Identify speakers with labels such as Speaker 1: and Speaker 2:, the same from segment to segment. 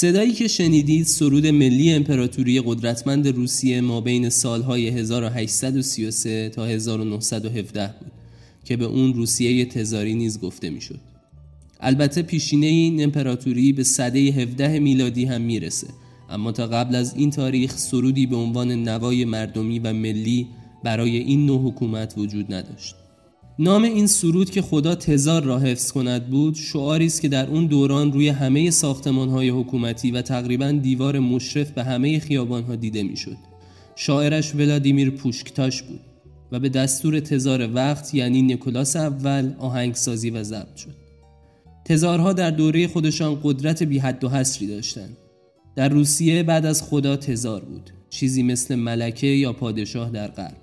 Speaker 1: صدایی که شنیدید سرود ملی امپراتوری قدرتمند روسیه ما بین سالهای 1833 تا 1917 بود که به اون روسیه تزاری نیز گفته می‌شد. البته پیشینه این امپراتوری به سده 17 میلادی هم می‌رسه اما تا قبل از این تاریخ سرودی به عنوان نوای مردمی و ملی برای این نوع حکومت وجود نداشت. نام این سرود که خدا تزار را حفظ کند بود شعاری است که در اون دوران روی همه های حکومتی و تقریبا دیوار مشرف به همه ها دیده می‌شد. شاعرش ولادیمیر پوشکتاش بود و به دستور تزار وقت یعنی نیکولاس اول آهنگسازی و ضبط شد. تزارها در دوره خودشان قدرت بی حد و حصری داشتند. در روسیه بعد از خدا تزار بود چیزی مثل ملکه یا پادشاه در غرب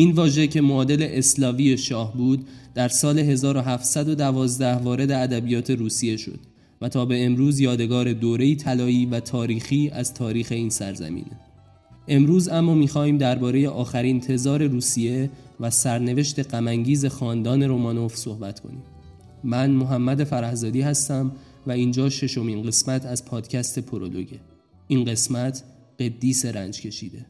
Speaker 1: این واژه که معادل اسلاوی شاه بود در سال 1712 وارد ادبیات روسیه شد و تا به امروز یادگار دوره طلایی و تاریخی از تاریخ این سرزمینه. امروز اما می‌خواهیم درباره آخرین تزار روسیه و سرنوشت غمانگیز خاندان رومانوف صحبت کنیم. من محمد فرهزادی هستم و اینجا ششمین قسمت از پادکست پرولوگه. این قسمت قدیس رنج کشیده.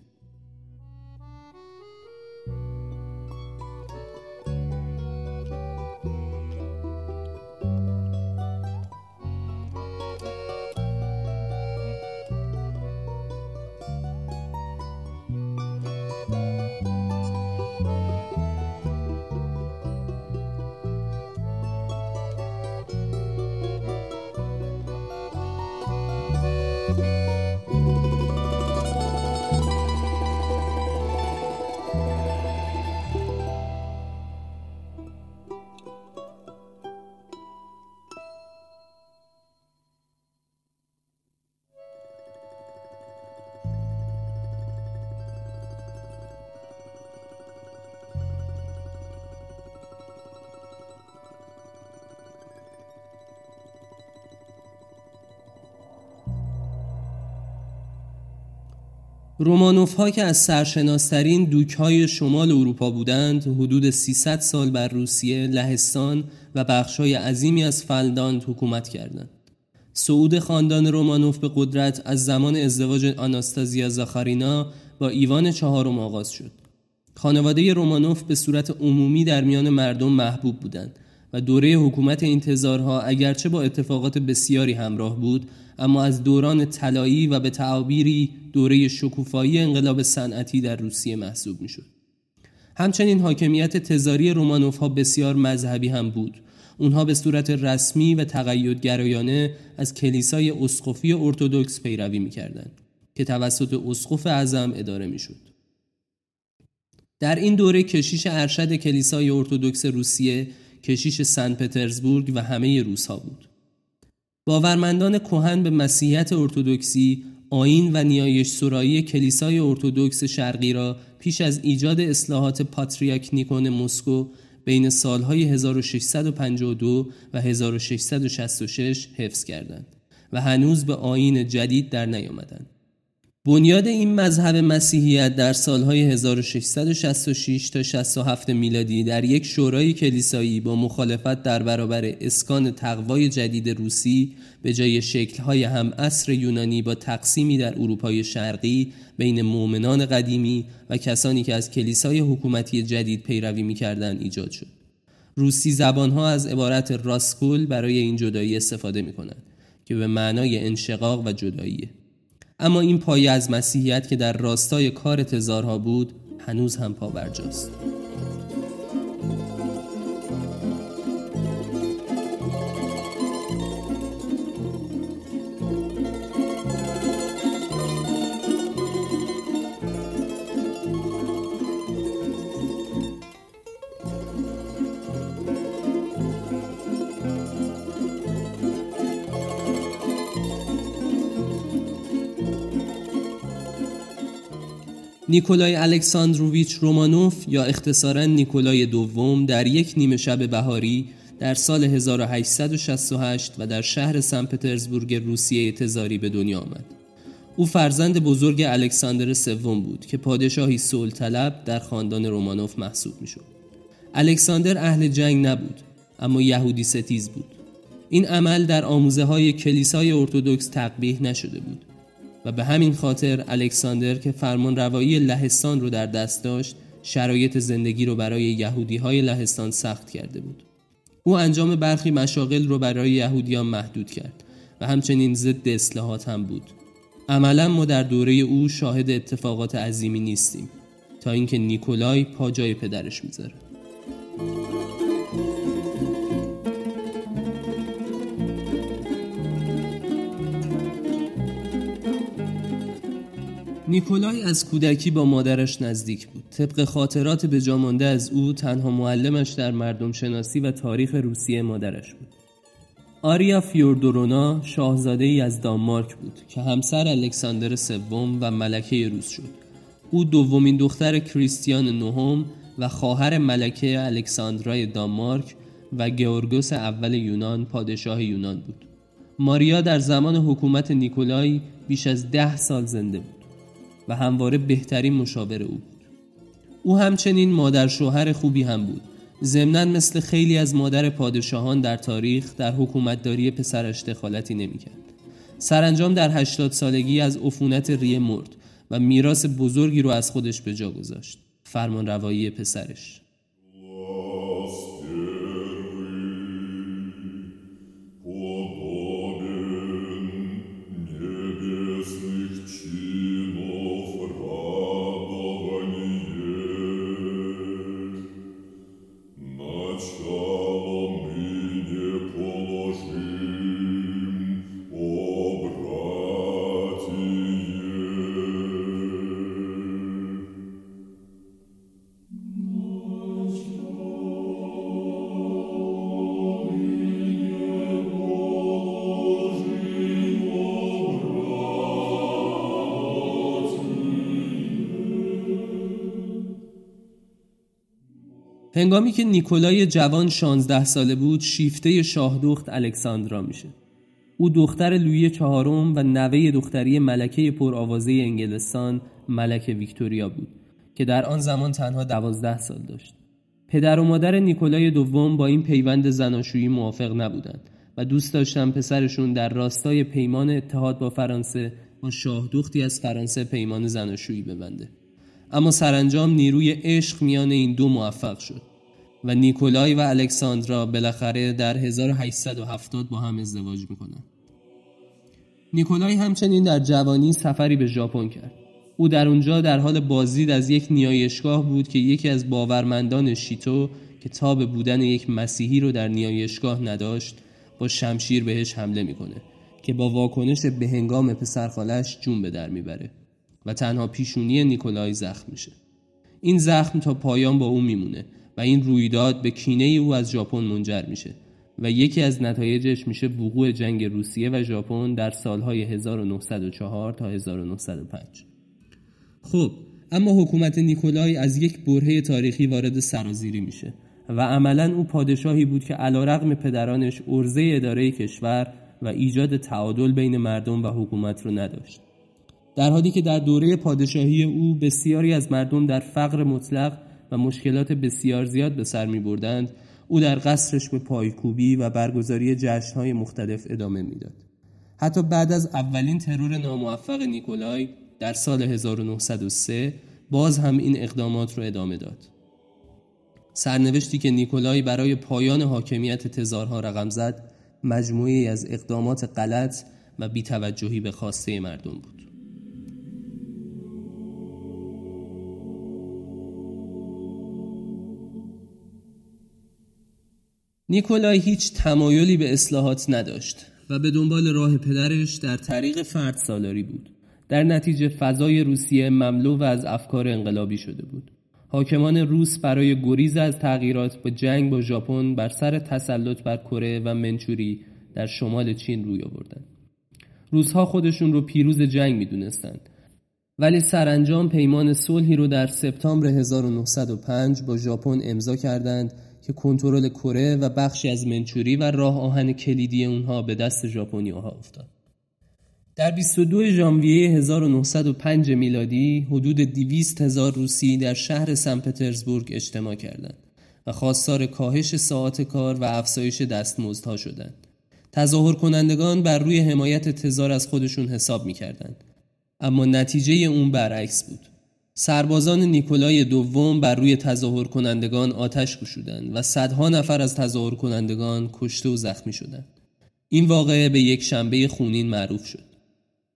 Speaker 1: رومانوف ها که از سرشناسترین دوک های شمال اروپا بودند حدود 300 سال بر روسیه، لهستان و بخش های عظیمی از فلداند حکومت کردند. صعود خاندان رومانوف به قدرت از زمان ازدواج آناستازیا زاخارینا با ایوان چهارم آغاز شد. خانواده رومانوف به صورت عمومی در میان مردم محبوب بودند و دوره حکومت این تزارها اگرچه با اتفاقات بسیاری همراه بود اما از دوران طلایی و به تعابیری دوره شکوفایی انقلاب صنعتی در روسیه محسوب می‌شد. همچنین حاکمیت تزاری رومانوف ها بسیار مذهبی هم بود. اونها به صورت رسمی و تقیدگرایانه از کلیسای اسقفی ارتودکس پیروی می‌کردند که توسط اسقف اعظم اداره می‌شد. در این دوره کشیش ارشد کلیسای ارتودکس روسیه کشیش سن پترزبورگ و همه روس ها بود. باورمندان کهن به مسیحیت ارتودکسی آین و نیایش سرایی کلیسای ارتودکس شرقی را پیش از ایجاد اصلاحات پاتریاک نیکون مسکو بین سالهای 1652 و 1666 حفظ کردند و هنوز به آین جدید در نیامدند. بنیاد این مذهب مسیحیت در سالهای 1666 تا 67 میلادی در یک شورای کلیسایی با مخالفت در برابر اسکان تقوای جدید روسی به جای شکلهای هم اصر یونانی با تقسیمی در اروپای شرقی بین مؤمنان قدیمی و کسانی که از کلیسای حکومتی جدید پیروی می‌کردند ایجاد شد. روسی زبانها از عبارت راسکول برای این جدایی استفاده می کنند که به معنای انشقاق و جداییه. اما این پایه از مسیحیت که در راستای کار تزارها بود هنوز هم پابرجاست. نیکولای الکساندروویچ رومانوف یا اختصارا نیکولای دوم در یک نیمه شب بهاری در سال 1868 و در شهر سن پترزبورگ روسیه تزاری به دنیا آمد. او فرزند بزرگ الکساندر سوم بود که پادشاهی سول طلب در خاندان رومانوف محسوب می‌شد. الکساندر اهل جنگ نبود اما یهودی ستیز بود. این عمل در آموزه های کلیسای ارتودکس تقبیح نشده بود و به همین خاطر الکساندر که فرمان روایی لهستان رو در دست داشت شرایط زندگی رو برای یهودی های لهستان سخت کرده بود. او انجام برخی مشاغل رو برای یهودیان محدود کرد و همچنین ضد اصلاحات هم بود. عملا ما در دوره او شاهد اتفاقات عظیمی نیستیم تا اینکه نیکولای پا جای پدرش می‌ذاره. نیکولای از کودکی با مادرش نزدیک بود. طبق خاطرات به جامانده از او تنها معلمش در مردم شناسی و تاریخ روسیه مادرش بود. آریا فیوردورونا شاهزاده ای از دانمارک بود که همسر الکساندر سوم و ملکه روس شد. او دومین دختر کریستیان نهم و خواهر ملکه الکساندرای دانمارک و گئورگوس اول یونان پادشاه یونان بود. ماریا در زمان حکومت نیکولای بیش از ده سال زنده بود. و همواره بهترین مشاور او بود. او همچنین مادر شوهر خوبی هم بود. ضمنا مثل خیلی از مادر پادشاهان در تاریخ در حکومتداری پسرش دخالتی نمی‌کرد. سرانجام در 80 سالگی از عفونت ریه مرد و میراث بزرگی رو از خودش به جا گذاشت. فرمان روایی پسرش. هنگامی که نیکولای جوان 16 ساله بود شیفته شاهدخت الکساندرا میشه. او دختر لویی چهارم و نوه دختری ملکه پرآوازه انگلستان ملکه ویکتوریا بود که در آن زمان تنها دوازده سال داشت. پدر و مادر نیکولای دوم با این پیوند زناشویی موافق نبودند و دوست داشتن پسرشون در راستای پیمان اتحاد با فرانسه با شاهدختی از فرانسه پیمان زناشویی ببنده. اما سرانجام نیروی عشق میان این دو موفق شد. و نیکولای و الکساندرا بالاخره در 1870 با هم ازدواج می‌کنند. نیکولای همچنین در جوانی سفری به ژاپن کرد. او در اونجا در حال بازدید از یک نیایشگاه بود که یکی از باورمندان شیتو که تاب بودن یک مسیحی رو در نیایشگاه نداشت با شمشیر بهش حمله می‌کنه که با واکنش به هنگام پسرخالش جون به در می‌بره و تنها پیشونی نیکولای زخم میشه این زخم تا پایان با او میمونه این رویداد به کینه او از ژاپن منجر میشه و یکی از نتایجش میشه وقوع جنگ روسیه و ژاپن در سالهای 1904 تا 1905 خب اما حکومت نیکولای از یک برهه تاریخی وارد سرازیری میشه و عملا او پادشاهی بود که علیرغم پدرانش ارزه اداره کشور و ایجاد تعادل بین مردم و حکومت رو نداشت. در حالی که در دوره پادشاهی او بسیاری از مردم در فقر مطلق و مشکلات بسیار زیاد به سر می بردند او در قصرش به پایکوبی و برگزاری جشنهای مختلف ادامه می‌داد. حتی بعد از اولین ترور ناموفق نیکولای در سال 1903 باز هم این اقدامات رو ادامه داد. سرنوشتی که نیکولای برای پایان حاکمیت تزارها رقم زد مجموعی از اقدامات غلط و بیتوجهی به خواسته مردم بود. نیکولای هیچ تمایلی به اصلاحات نداشت و به دنبال راه پدرش در طریق فرد سالاری بود. در نتیجه فضای روسیه مملو و از افکار انقلابی شده بود. حاکمان روس برای گریز از تغییرات با جنگ با ژاپن بر سر تسلط بر کره و منچوری در شمال چین روی آوردند. روزها خودشون رو پیروز جنگ می‌دونستند ولی سرانجام پیمان صلحی رو در سپتامبر 1905 با ژاپن امضا کردند که کنترل کره و بخشی از منچوری و راه آهن کلیدی اونها به دست ژاپنی ها افتاد. در 22 ژانویه 1905 میلادی حدود 200 هزار روسی در شهر سن پترزبورگ اجتماع کردند و خواستار کاهش ساعات کار و افزایش دستمزدها شدند. تظاهر کنندگان بر روی حمایت تزار از خودشون حساب می‌کردند اما نتیجه اون برعکس بود. سربازان نیکولای دوم بر روی تظاهر کنندگان آتش گشودند و صدها نفر از تظاهر کنندگان کشته و زخمی شدند. این واقعه به یک شنبه خونین معروف شد.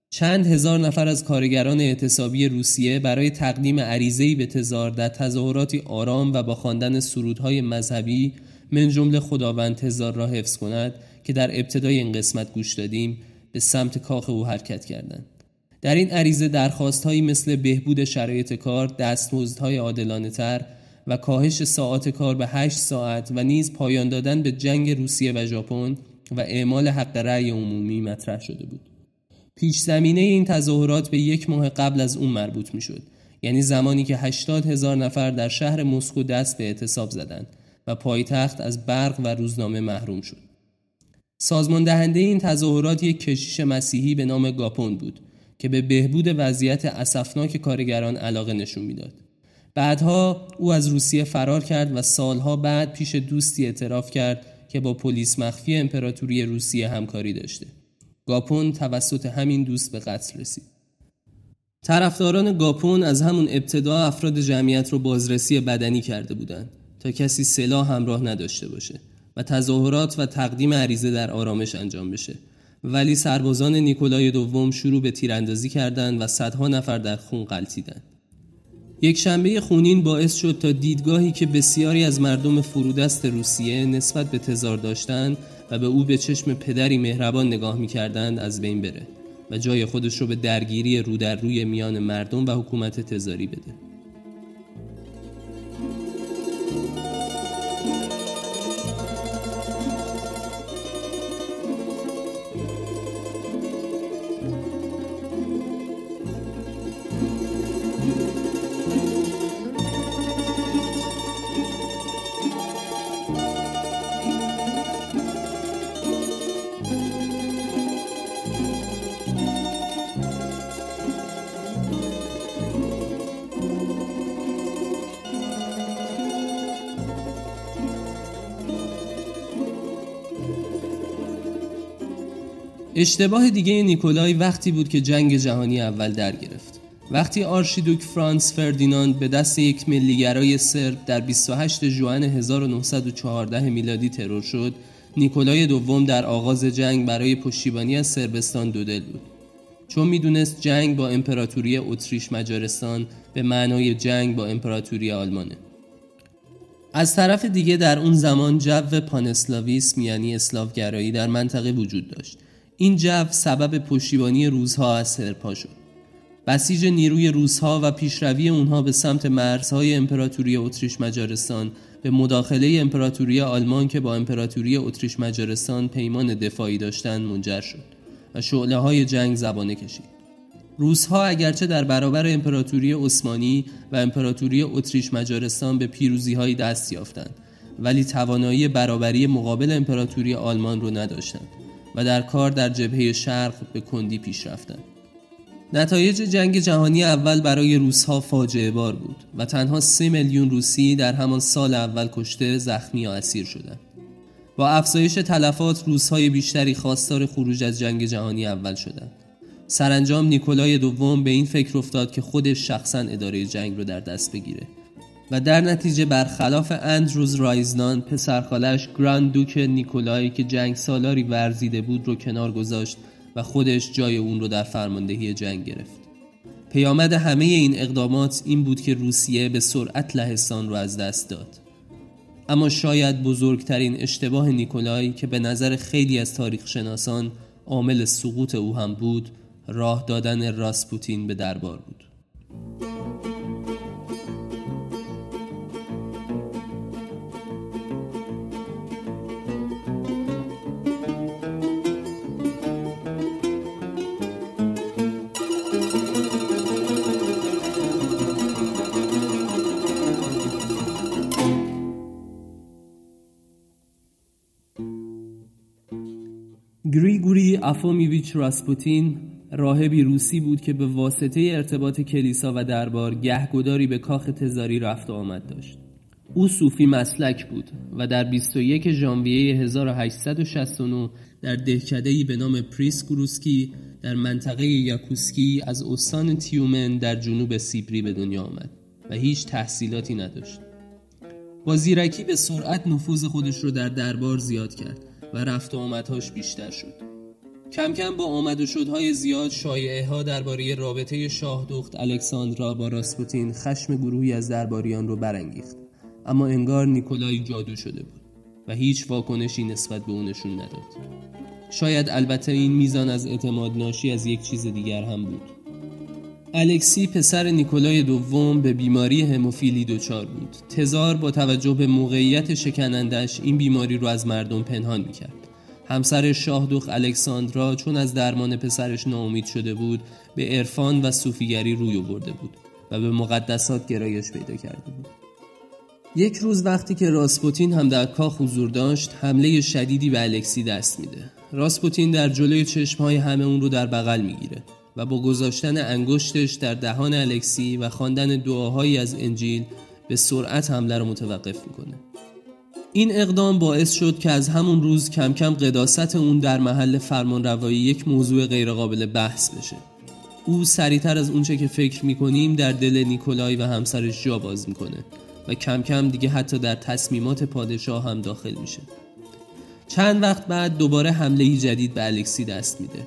Speaker 1: چند هزار نفر از کارگران اعتصابی روسیه برای تقدیم عریضه‌ای به تزار در تظاهراتی آرام و با خواندن سرودهای مذهبی من جمله خداوند تزار را حفظ کند که در ابتدای این قسمت گوش دادیم به سمت کاخ او حرکت کردند. در این عریضه درخواستهایی مثل بهبود شرایط کار، دستمزدهای عادلانه تر و کاهش ساعات کار به 8 ساعت و نیز پایان دادن به جنگ روسیه و ژاپن و اعمال حق رأی عمومی مطرح شده بود. پیش زمینه این تظاهرات به یک ماه قبل از اون مربوط می شد. یعنی زمانی که 80 هزار نفر در شهر مسکو دست به اعتصاب زدند و پایتخت از برق و روزنامه محروم شد. سازمان دهنده این تظاهرات یک کشیش مسیحی به نام گاپون بود که به بهبود وضعیت اسفناک کارگران علاقه نشون می‌داد. بعدها او از روسیه فرار کرد و سالها بعد پیش دوستی اعتراف کرد که با پلیس مخفی امپراتوری روسیه همکاری داشته. گاپون توسط همین دوست به قتل رسید. طرفداران گاپون از همون ابتدا افراد جمعیت رو بازرسی بدنی کرده بودند تا کسی سلاح همراه نداشته باشه و تظاهرات و تقدیم عریضه در آرامش انجام بشه ولی سربازان نیکولای دوم شروع به تیراندازی کردند و صدها نفر در خون قلتیدند یک شنبه خونین باعث شد تا دیدگاهی که بسیاری از مردم فرودست روسیه نسبت به تزار داشتند و به او به چشم پدری مهربان نگاه می‌کردند از بین بره و جای خودش رو به درگیری رو در روی میان مردم و حکومت تزاری بده. اشتباه دیگه نیکولای وقتی بود که جنگ جهانی اول در گرفت. وقتی آرشیدوک فرانس فردیناند به دست یک ملیگرای سرب در 28 ژوئن 1914 میلادی ترور شد نیکولای دوم در آغاز جنگ برای پشتیبانی از سربستان دودل بود. چون می‌دونست جنگ با امپراتوری اتریش مجارستان به معنای جنگ با امپراتوری آلمانه از طرف دیگه در اون زمان جو پانسلاویسم یعنی اسلافگرایی در منطقه وجود داشت. این جو سبب پشتیبانی روزها از سرپا شد. بسیج نیروی روزها و پیشروی اونها به سمت مرزهای امپراتوری اتریش مجارستان به مداخله امپراتوری آلمان که با امپراتوری اتریش مجارستان پیمان دفاعی داشتند منجر شد و شعله های جنگ زبانه کشید. روزها اگرچه در برابر امپراتوری عثمانی و امپراتوری اتریش مجارستان به پیروزی های دست یافتند ولی توانایی برابری مقابل امپراتوری آلمان رو نداشتند. و در کار در جبهه شرق به کندی پیش رفتند. نتایج جنگ جهانی اول برای روسها فاجعه بار بود و تنها سه میلیون روسی در همان سال اول کشته زخمی یا اسیر شدند. با افزایش تلفات روسهای بیشتری خواستار خروج از جنگ جهانی اول شدند. سرانجام نیکولای دوم به این فکر افتاد که خودش شخصا اداره جنگ رو در دست بگیره و در نتیجه برخلاف اندروز رایزنان پسرخالش گراند دوک نیکولای که جنگ سالاری ورزیده بود رو کنار گذاشت و خودش جای اون رو در فرماندهی جنگ گرفت. پیامد همه این اقدامات این بود که روسیه به سرعت لهستان رو از دست داد. اما شاید بزرگترین اشتباه نیکولای که به نظر خیلی از تاریخ شناسان عامل سقوط او هم بود راه دادن راسپوتین به دربار بود. یفیموویچ راسپوتین راهبی روسی بود که به واسطه ارتباط کلیسا و دربار گهگداری به کاخ تزاری رفت و آمد داشت او صوفی مسلک بود و در 21 ژانویه 1869 در دهکده‌ای به نام پریس گروسکی در منطقه یاکوسکی از استان تیومن در جنوب سیبری به دنیا آمد و هیچ تحصیلاتی نداشت. با زیرکی به سرعت نفوذ خودش رو در دربار زیاد کرد و رفت و آمدهاش بیشتر شد. کم کم با آمد و شدهای زیاد شایعه ها درباره رابطه شاه دخت الکساندرا با راسپوتین خشم گروهی از درباریان رو برانگیخت. اما انگار نیکولای جادو شده بود و هیچ واکنشی نسبت به اونشون نداد. شاید البته این میزان از اعتماد ناشی از یک چیز دیگر هم بود. الکسی پسر نیکولای دوم به بیماری هموفیلی دچار بود. تزار با توجه به موقعیت شکنندش این بیماری رو از مردم پنهان می‌کرد. همسر شاهدوخ الکساندرا چون از درمان پسرش ناامید شده بود به عرفان و صوفیگری روی برده بود و به مقدسات گرایش پیدا کرده بود. یک روز وقتی که راسپوتین هم در کاخ حضور داشت حمله شدیدی به الکسی دست میده. راسپوتین در جلوی چشمهای همه اون رو در بغل می‌گیره و با گذاشتن انگشتش در دهان الکسی و خواندن دعاهایی از انجیل به سرعت حمله رو متوقف می‌کنه. این اقدام باعث شد که از همون روز کم کم قداست اون در محل فرمانروایی یک موضوع غیرقابل بحث بشه. او سریعتر از اونچه که فکر می‌کنیم در دل نیکولای و همسرش جا باز می‌کنه و کم کم دیگه حتی در تصمیمات پادشاه هم داخل میشه. چند وقت بعد دوباره حمله جدید به الکسی دست میده.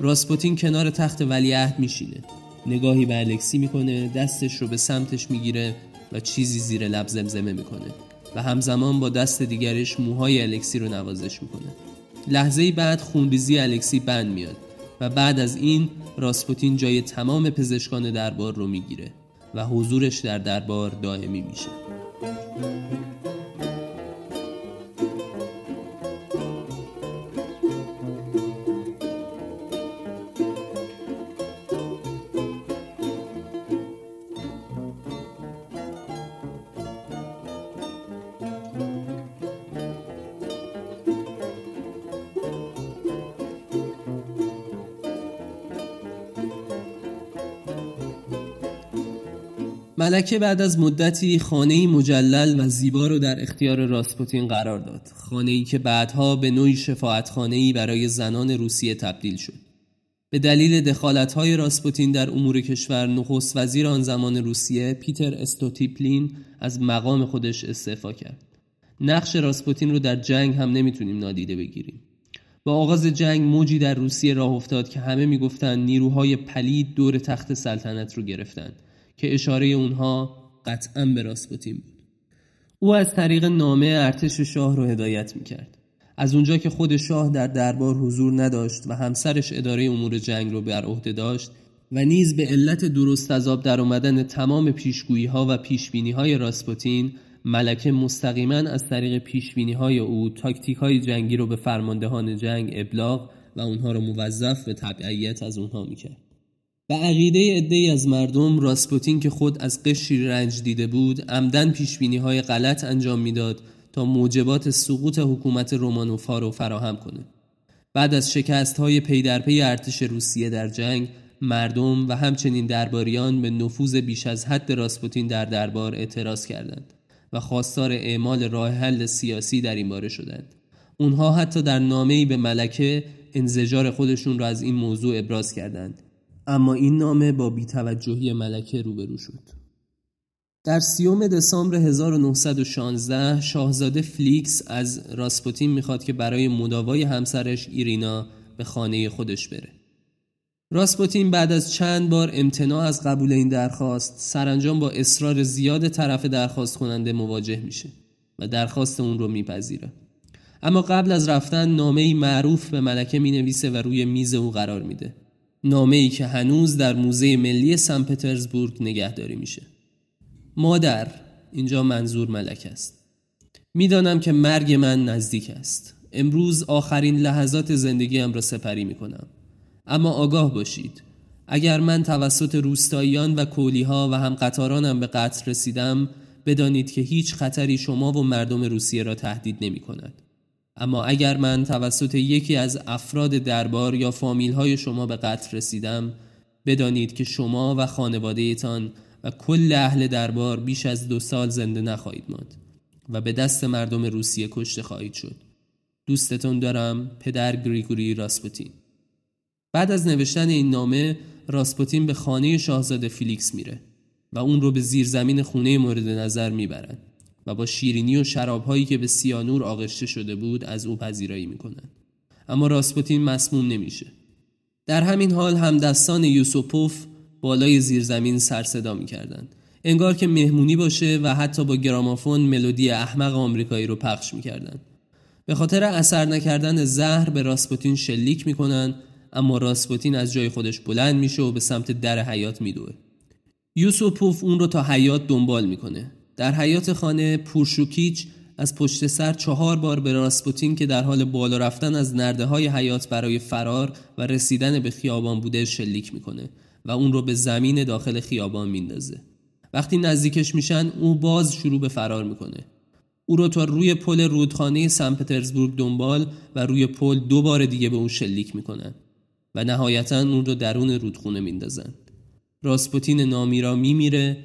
Speaker 1: راسپوتین کنار تخت ولیعهد میشینه. نگاهی به الکسی می‌کنه دستش رو به سمتش می‌گیره و چیزی زیر لب زمزمه می‌کنه. و همزمان با دست دیگرش موهای الکسی رو نوازش می‌کنه. لحظه بعد خونریزی الکسی بند میاد و بعد از این راسپوتین جای تمام پزشکان دربار رو می‌گیره و حضورش در دربار دائمی میشه. ملکه بعد از مدتی خانه مجلل و زیبا رو در اختیار راسپوتین قرار داد. خانه ای که بعدها به نوعی شفاعتخانه ای برای زنان روسیه تبدیل شد. به دلیل دخالت های راسپوتین در امور کشور نخست وزیر آن زمان روسیه پیتر استولیپین از مقام خودش استعفا کرد. نقش راسپوتین رو در جنگ هم نمی‌تونیم نادیده بگیریم. با آغاز جنگ موجی در روسیه راه افتاد که همه می‌گفتند نیروهای پلید دور تخت سلطنت رو گرفتند که اشاره اونها قطعا به راسپوتین بود. او از طریق نامه ارتش شاه رو هدایت می‌کرد. از اونجا که خود شاه در دربار حضور نداشت و همسرش اداره امور جنگ رو بر عهده داشت و نیز به علت درست از آب در اومدن تمام پیشگویی ها و پیشبینی های راسپوتین ملکه مستقیما از طریق پیشبینی های او تاکتیک های جنگی رو به فرماندهان جنگ ابلاغ و اونها رو موظف به تبعیت از اونها می‌کرد. و عقیده عدهای از مردم راسپوتین که خود از قشری رنج دیده بود عمدن پیشبینی های غلط انجام می‌داد تا موجبات سقوط حکومت رومانوفا رو فراهم کنه. بعد از شکست های پی در پی ارتش روسیه در جنگ مردم و همچنین درباریان به نفوذ بیش از حد راسپوتین در دربار اعتراض کردند و خواستار اعمال راه حل سیاسی در این باره شدند. اونها حتی در نامه‌ای به ملکه انزجار خودشون را از این موضوع ابراز کردند. اما این نامه با بی‌توجهی ملکه روبرو شد. در سی‌ام دسامبر 1916 شاهزاده فلیکس از راسپوتین می‌خواد که برای مداوای همسرش ایرینا به خانه خودش بره. راسپوتین بعد از چند بار امتناع از قبول این درخواست سرانجام با اصرار زیاد طرف درخواست کننده مواجه میشه و درخواست اون رو میپذیره. اما قبل از رفتن نامه معروف به ملکه می نویسه و روی میز او قرار میده. نامه ای که هنوز در موزه ملی سن پترزبورگ نگهداری میشه. مادر اینجا منظور ملک است. می‌دانم که مرگ من نزدیک است. امروز آخرین لحظات زندگیم را سپری می‌کنم. اما آگاه باشید. اگر من توسط روستاییان و کولیها و هم قطارانم به قتل رسیدم بدانید که هیچ خطری شما و مردم روسیه را تهدید نمی کند اما اگر من توسط یکی از افراد دربار یا فامیل های شما به قتل رسیدم بدانید که شما و خانواده تان و کل اهل دربار بیش از دو سال زنده نخواهید ماند و به دست مردم روسیه کشته خواهید شد. دوستتون دارم پدر گریگوری راسپوتین. بعد از نوشتن این نامه راسپوتین به خانه شاهزاده فلیکس میره و اون رو به زیرزمین خونه مورد نظر می‌برن. و با شیرینی و شرابهایی که به سیانور آغشته شده بود از او پذیرایی می‌کنن اما راسپوتین مسموم نمیشه. در همین حال همدستان یوسوپوف بالای زیرزمین سر و صدا می‌کردند. انگار که مهمونی باشه و حتی با گرامافون ملودی احمق آمریکایی رو پخش می‌کردند. به خاطر اثر نکردن زهر به راسپوتین شلیک می‌کنن اما راسپوتین از جای خودش بلند میشه و به سمت در حیات میدوه. یوسوپوف اون رو تا حیات دنبال می‌کنه. در حیات خانه پورشوکیچ از پشت سر چهار بار به راسپوتین که در حال بالا رفتن از نرده های حیات برای فرار و رسیدن به خیابان بوده شلیک می‌کنه و اون رو به زمین داخل خیابان میندازه. وقتی نزدیکش میشن او باز شروع به فرار می‌کنه. او رو تا روی پل رودخانه سن پترزبورگ دنبال و روی پل دو بار دیگه به اون شلیک می‌کنن و نهایتا اون رو درون رودخونه میندازن. راسپوتین نامیرا میمیره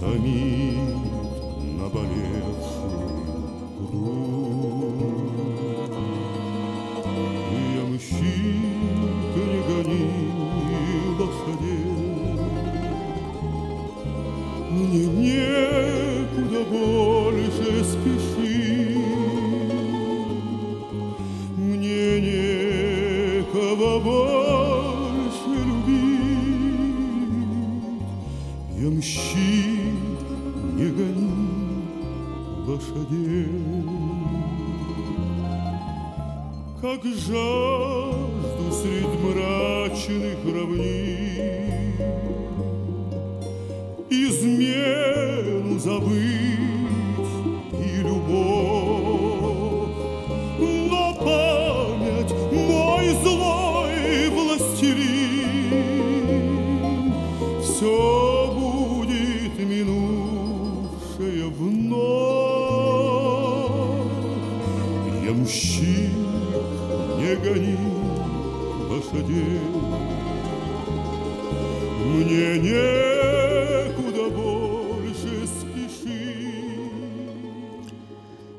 Speaker 1: томит на болезнь.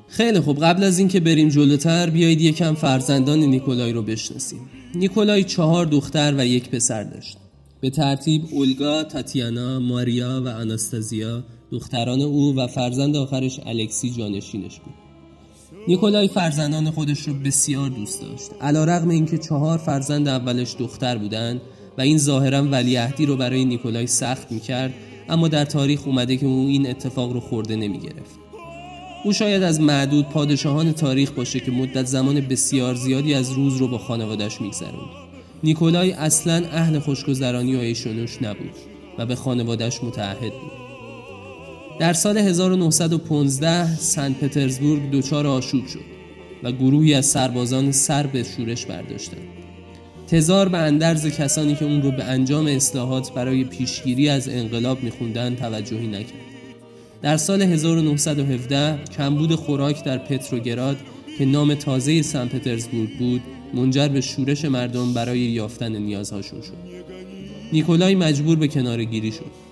Speaker 1: خیلی خوب. قبل از اینکه بریم جلوتر بیایید یکم فرزندان نیکولای رو بشناسیم. نیکولای چهار دختر و یک پسر داشت. به ترتیب اولگا، تاتیانا، ماریا و آناستازیا دختران او و فرزند آخرش الکسی جانشینش بود. نیکولای فرزندان خودش رو بسیار دوست داشت. علا رقم اینکه چهار فرزند اولش دختر بودند و این ظاهرا ولیعهدی رو برای نیکولای سخت می‌کرد اما در تاریخ اومده که او این اتفاق رو خورده نمی‌گرفت. او شاید از معدود پادشاهان تاریخ باشه که مدت زمان بسیار زیادی از روز رو با خانوادش میگذروند. نیکولای اصلا اهل خوشگذرانی و ایشونوش نبود و به خانوادش متعهد بود. در سال 1915 سن پترزبورگ دچار آشوب شد و گروهی از سربازان سر به شورش برداشتند. تزار به اندرز کسانی که اون رو به انجام اصلاحات برای پیشگیری از انقلاب میخوندن توجهی نکرد. در سال 1917 کمبود خوراک در پتروگراد که نام تازه سن پترزبورگ بود منجر به شورش مردم برای یافتن نیازهاشون شد. نیکولای مجبور به کنار گیری شد.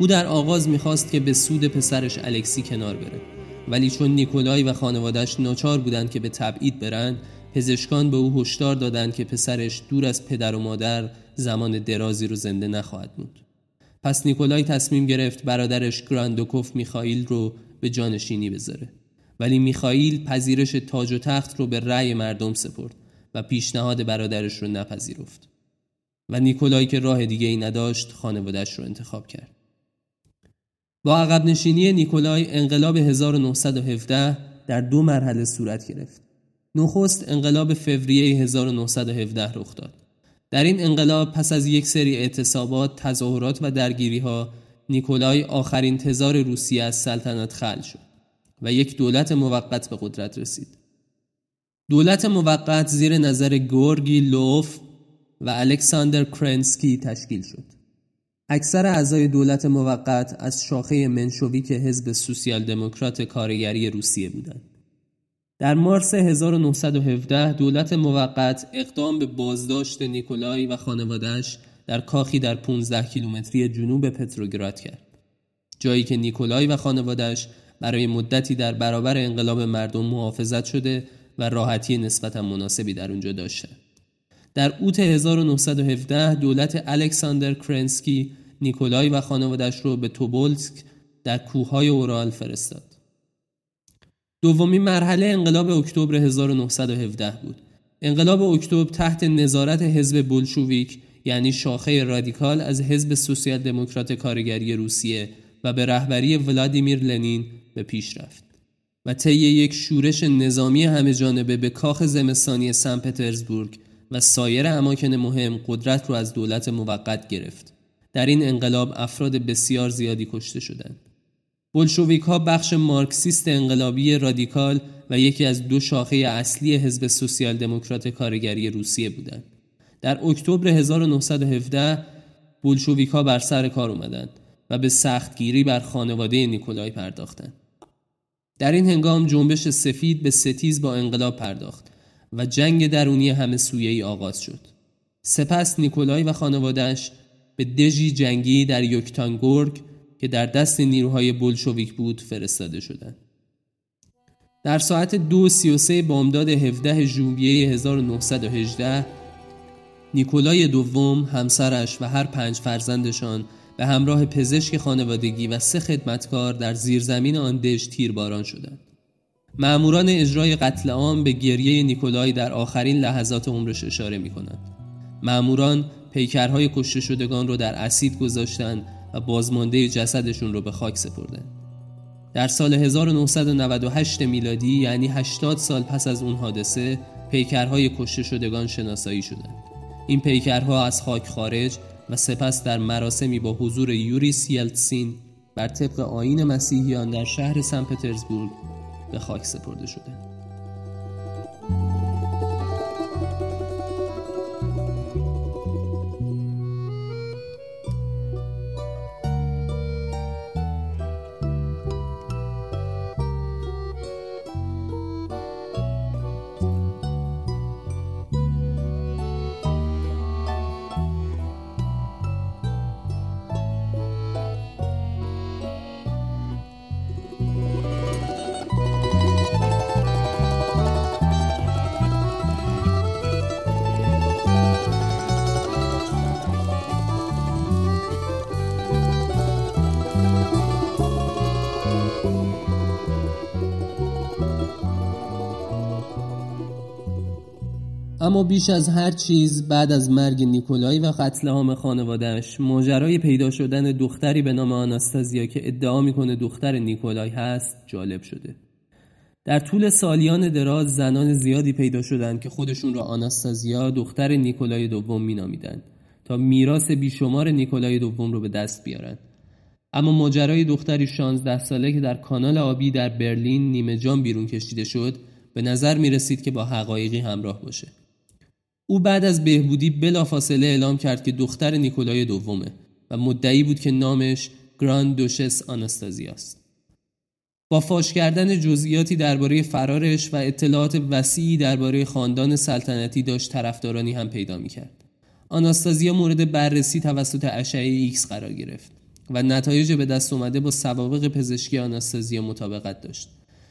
Speaker 1: او در آغاز می‌خواست که به سود پسرش الکسی کنار بره. ولی چون نیکولای و خانوادش ناچار بودند که به تبعید برند پزشکان به او هشدار دادند که پسرش دور از پدر و مادر زمان درازی رو زنده نخواهد بود پس نیکولای تصمیم گرفت برادرش گراندوکوف میخائیل رو به جانشینی بذاره. ولی میخائیل پذیرش تاج و تخت رو به رأی مردم سپرد و پیشنهاد برادرش رو نپذیرفت. و نیکولای که راه دیگه ای نداشت خانوادش رو انتخاب کرد. با عقب نشینی نیکولای انقلاب 1917 در دو مرحله صورت گرفت نخست انقلاب فوریه 1917 رخ داد در این انقلاب پس از یک سری اعتصابات، تظاهرات و درگیری ها نیکولای آخرین تزار روسیه از سلطنت خل شد و یک دولت موقت به قدرت رسید. دولت موقت زیر نظر گورگی لوف و الکساندر کرنسکی تشکیل شد. اکثر اعضای دولت موقت از شاخه منشویک حزب سوسیال دموکرات کارگری روسیه بودند. در مارس 1917 دولت موقت اقدام به بازداشت نیکولای و خانوادهش در کاخی در 15 کیلومتری جنوب پتروگراد کرد. جایی که نیکولای و خانوادهش برای مدتی در برابر انقلاب مردم محافظت شده و راحتی نسبتا مناسبی در اونجا داشتند. در اوت 1917 دولت الکساندر کرنسکی نیکولای و خانوادش رو به توبولسک در کوههای اورال فرستاد. دومین مرحله انقلاب اکتبر 1917 بود. انقلاب اکتبر تحت نظارت حزب بولشویک یعنی شاخه رادیکال از حزب سوسیال دموکرات کارگری روسیه و به رهبری ولادیمیر لنین به پیش رفت و طی یک شورش نظامی همه جانبه به کاخ زمستانی سن پترزبورگ و سایر اماکن مهم قدرت رو از دولت موقت گرفت. در این انقلاب افراد بسیار زیادی کشته شدند. بلشویک ها بخش مارکسیست انقلابی رادیکال و یکی از دو شاخه اصلی حزب سوسیال دموکرات کارگری روسیه بودند. در اکتبر 1917 بلشویک ها بر سر کار اومدند و به سختگیری بر خانواده نیکولای پرداختند. در این هنگام جنبش سفید به ستیز با انقلاب پرداخت و جنگ درونی همه سویه ای آغاز شد. سپس نیکولای و خانوادهش به دژی جنگی در یوکتانگورگ که در دست نیروهای بولشویک بود فرستاده شدند. در ساعت دو سی و سه بامداد 17 ژوئیه 1918 نیکولای دوم همسرش و هر پنج فرزندشان به همراه پزشک خانوادگی و سه خدمتکار در زیرزمین آن دژ تیرباران شدند. معموران اجرای قتل عام به گریه نیکولای در آخرین لحظات عمرش اشاره می کنند. معموران پیکرهای کشته شدگان را در اسید گذاشتند و بازمانده جسدشون رو به خاک سپردند. در سال 1998 میلادی یعنی 80 سال پس از اون حادثه پیکرهای کشته شدگان شناسایی شدند. این پیکرها از خاک خارج و سپس در مراسمی با حضور یوریس یلتسین بر طبق آین مسیحیان در شهر سن پترزبورگ به خاک سپرده شده اما بیش از هر چیز بعد از مرگ نیکولای و قتل عام خانوادهش ماجرای پیدا شدن دختری به نام آناستازیا که ادعا می‌کنه دختر نیکولای هست جالب شده. در طول سالیان دراز زنان زیادی پیدا شدند که خودشون را آناستازیا دختر نیکولای دوم مینامیدند تا میراث بیشمار نیکولای دوم رو به دست بیارن. اما ماجرای دختری 16 ساله که در کانال آبی در برلین نیمه جان بیرون کشیده شد به نظر می رسید که با حقایقی همراه باشه. او بعد از بهبودی بلافاصله اعلام کرد که دختر نیکولای دومه و مدعی بود که نامش گراند دوشس آناستازی است. با فاش کردن جزئیاتی درباره فرارش و اطلاعات وسیعی درباره خاندان سلطنتی داشت طرفدارانی هم پیدا می‌کرد. آناستازیا مورد بررسی توسط اشعه ایکس قرار گرفت و نتایج به دست اومده با سوابق پزشکی آناستازیا مطابقت داشت.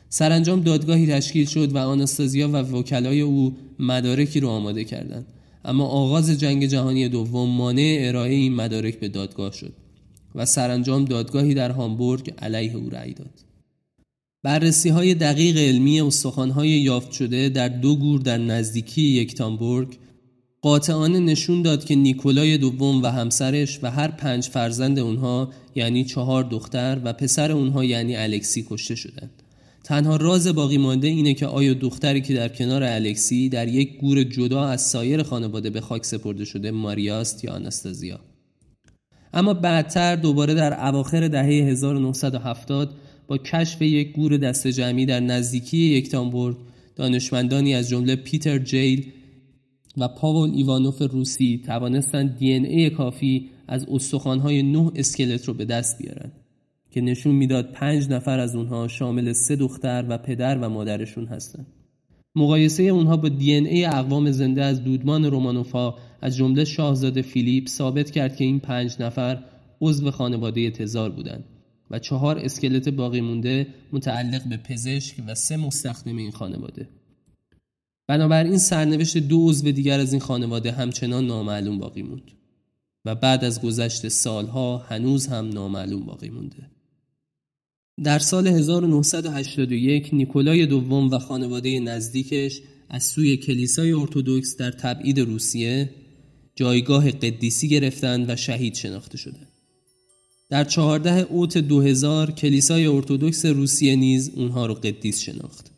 Speaker 1: سرانجام دادگاهی تشکیل شد و آناستازیا و وکلای او مدارکی رو آماده کردند. اما آغاز جنگ جهانی دوم مانع ارائه این مدارک به دادگاه شد و سرانجام دادگاهی در هامبورگ علیه او رأی داد. بررسی های دقیق علمی استخوان های یافت شده در دو گور در نزدیکی یکتانبورگ قاطعانه نشون داد که نیکولای دوم و همسرش و هر پنج فرزند اونها یعنی چهار دختر و پسر اونها یعنی الکسی کشته شدند. تنها راز باقی مانده اینه که آیا دختری که در کنار الکسی در یک گور جدا از سایر خانواده به خاک سپرده شده ماریاست یا آناستازیا اما بعدتر دوباره در اواخر دهه 1970 با کشف یک گور دست جمعی در نزدیکی یکتانبورگ دانشمندانی از جمله پیتر جیل و پاول ایوانوف روسی توانستند دی ای کافی از استخوانهای نه اسکلت رو به دست بیارن که نشون می‌داد پنج نفر از اونها شامل سه دختر و پدر و مادرشون هستند. مقایسه اونها با دی ای اقوام زنده از دودمان رومانوفا از جمله شاهزاده فیلیپ ثابت کرد که این پنج نفر عضو خانواده تزار بودند و چهار اسکلت باقی مونده متعلق به پزشک و سه مستخدم این خانواده. بنابراین سرنوشت دو عضو دیگر از این خانواده همچنان نامعلوم باقی موند و بعد از گذشت سالها هنوز هم نامعلوم باقی مونده. در سال 1981 نیکولای دوم و خانواده نزدیکش از سوی کلیسای ارتودکس در تبعید روسیه جایگاه قدیسی گرفتند و شهید شناخته شده. در 14 اوت 2000 کلیسای ارتودکس روسیه نیز اونها رو قدیس شناخت.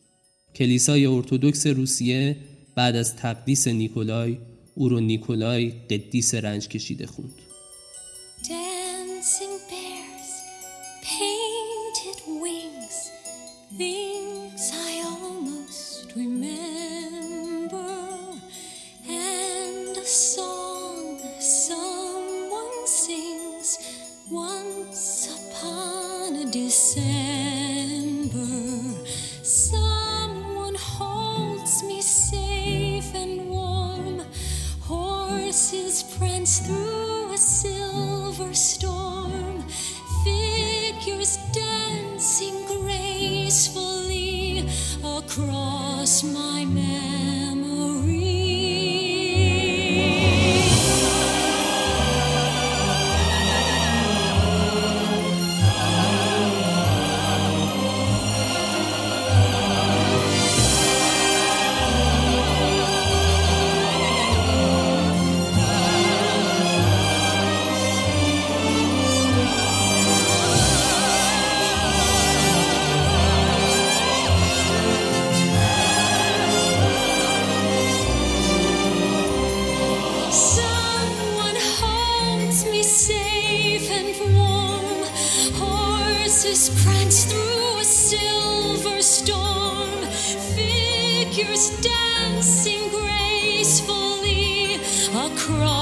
Speaker 1: کلیسای ارتودکس روسیه بعد از تقدیس نیکولای او رو نیکولای قدیس رنج کشیده خوند.
Speaker 2: things I almost remember, and a song someone sings once upon a December. cross.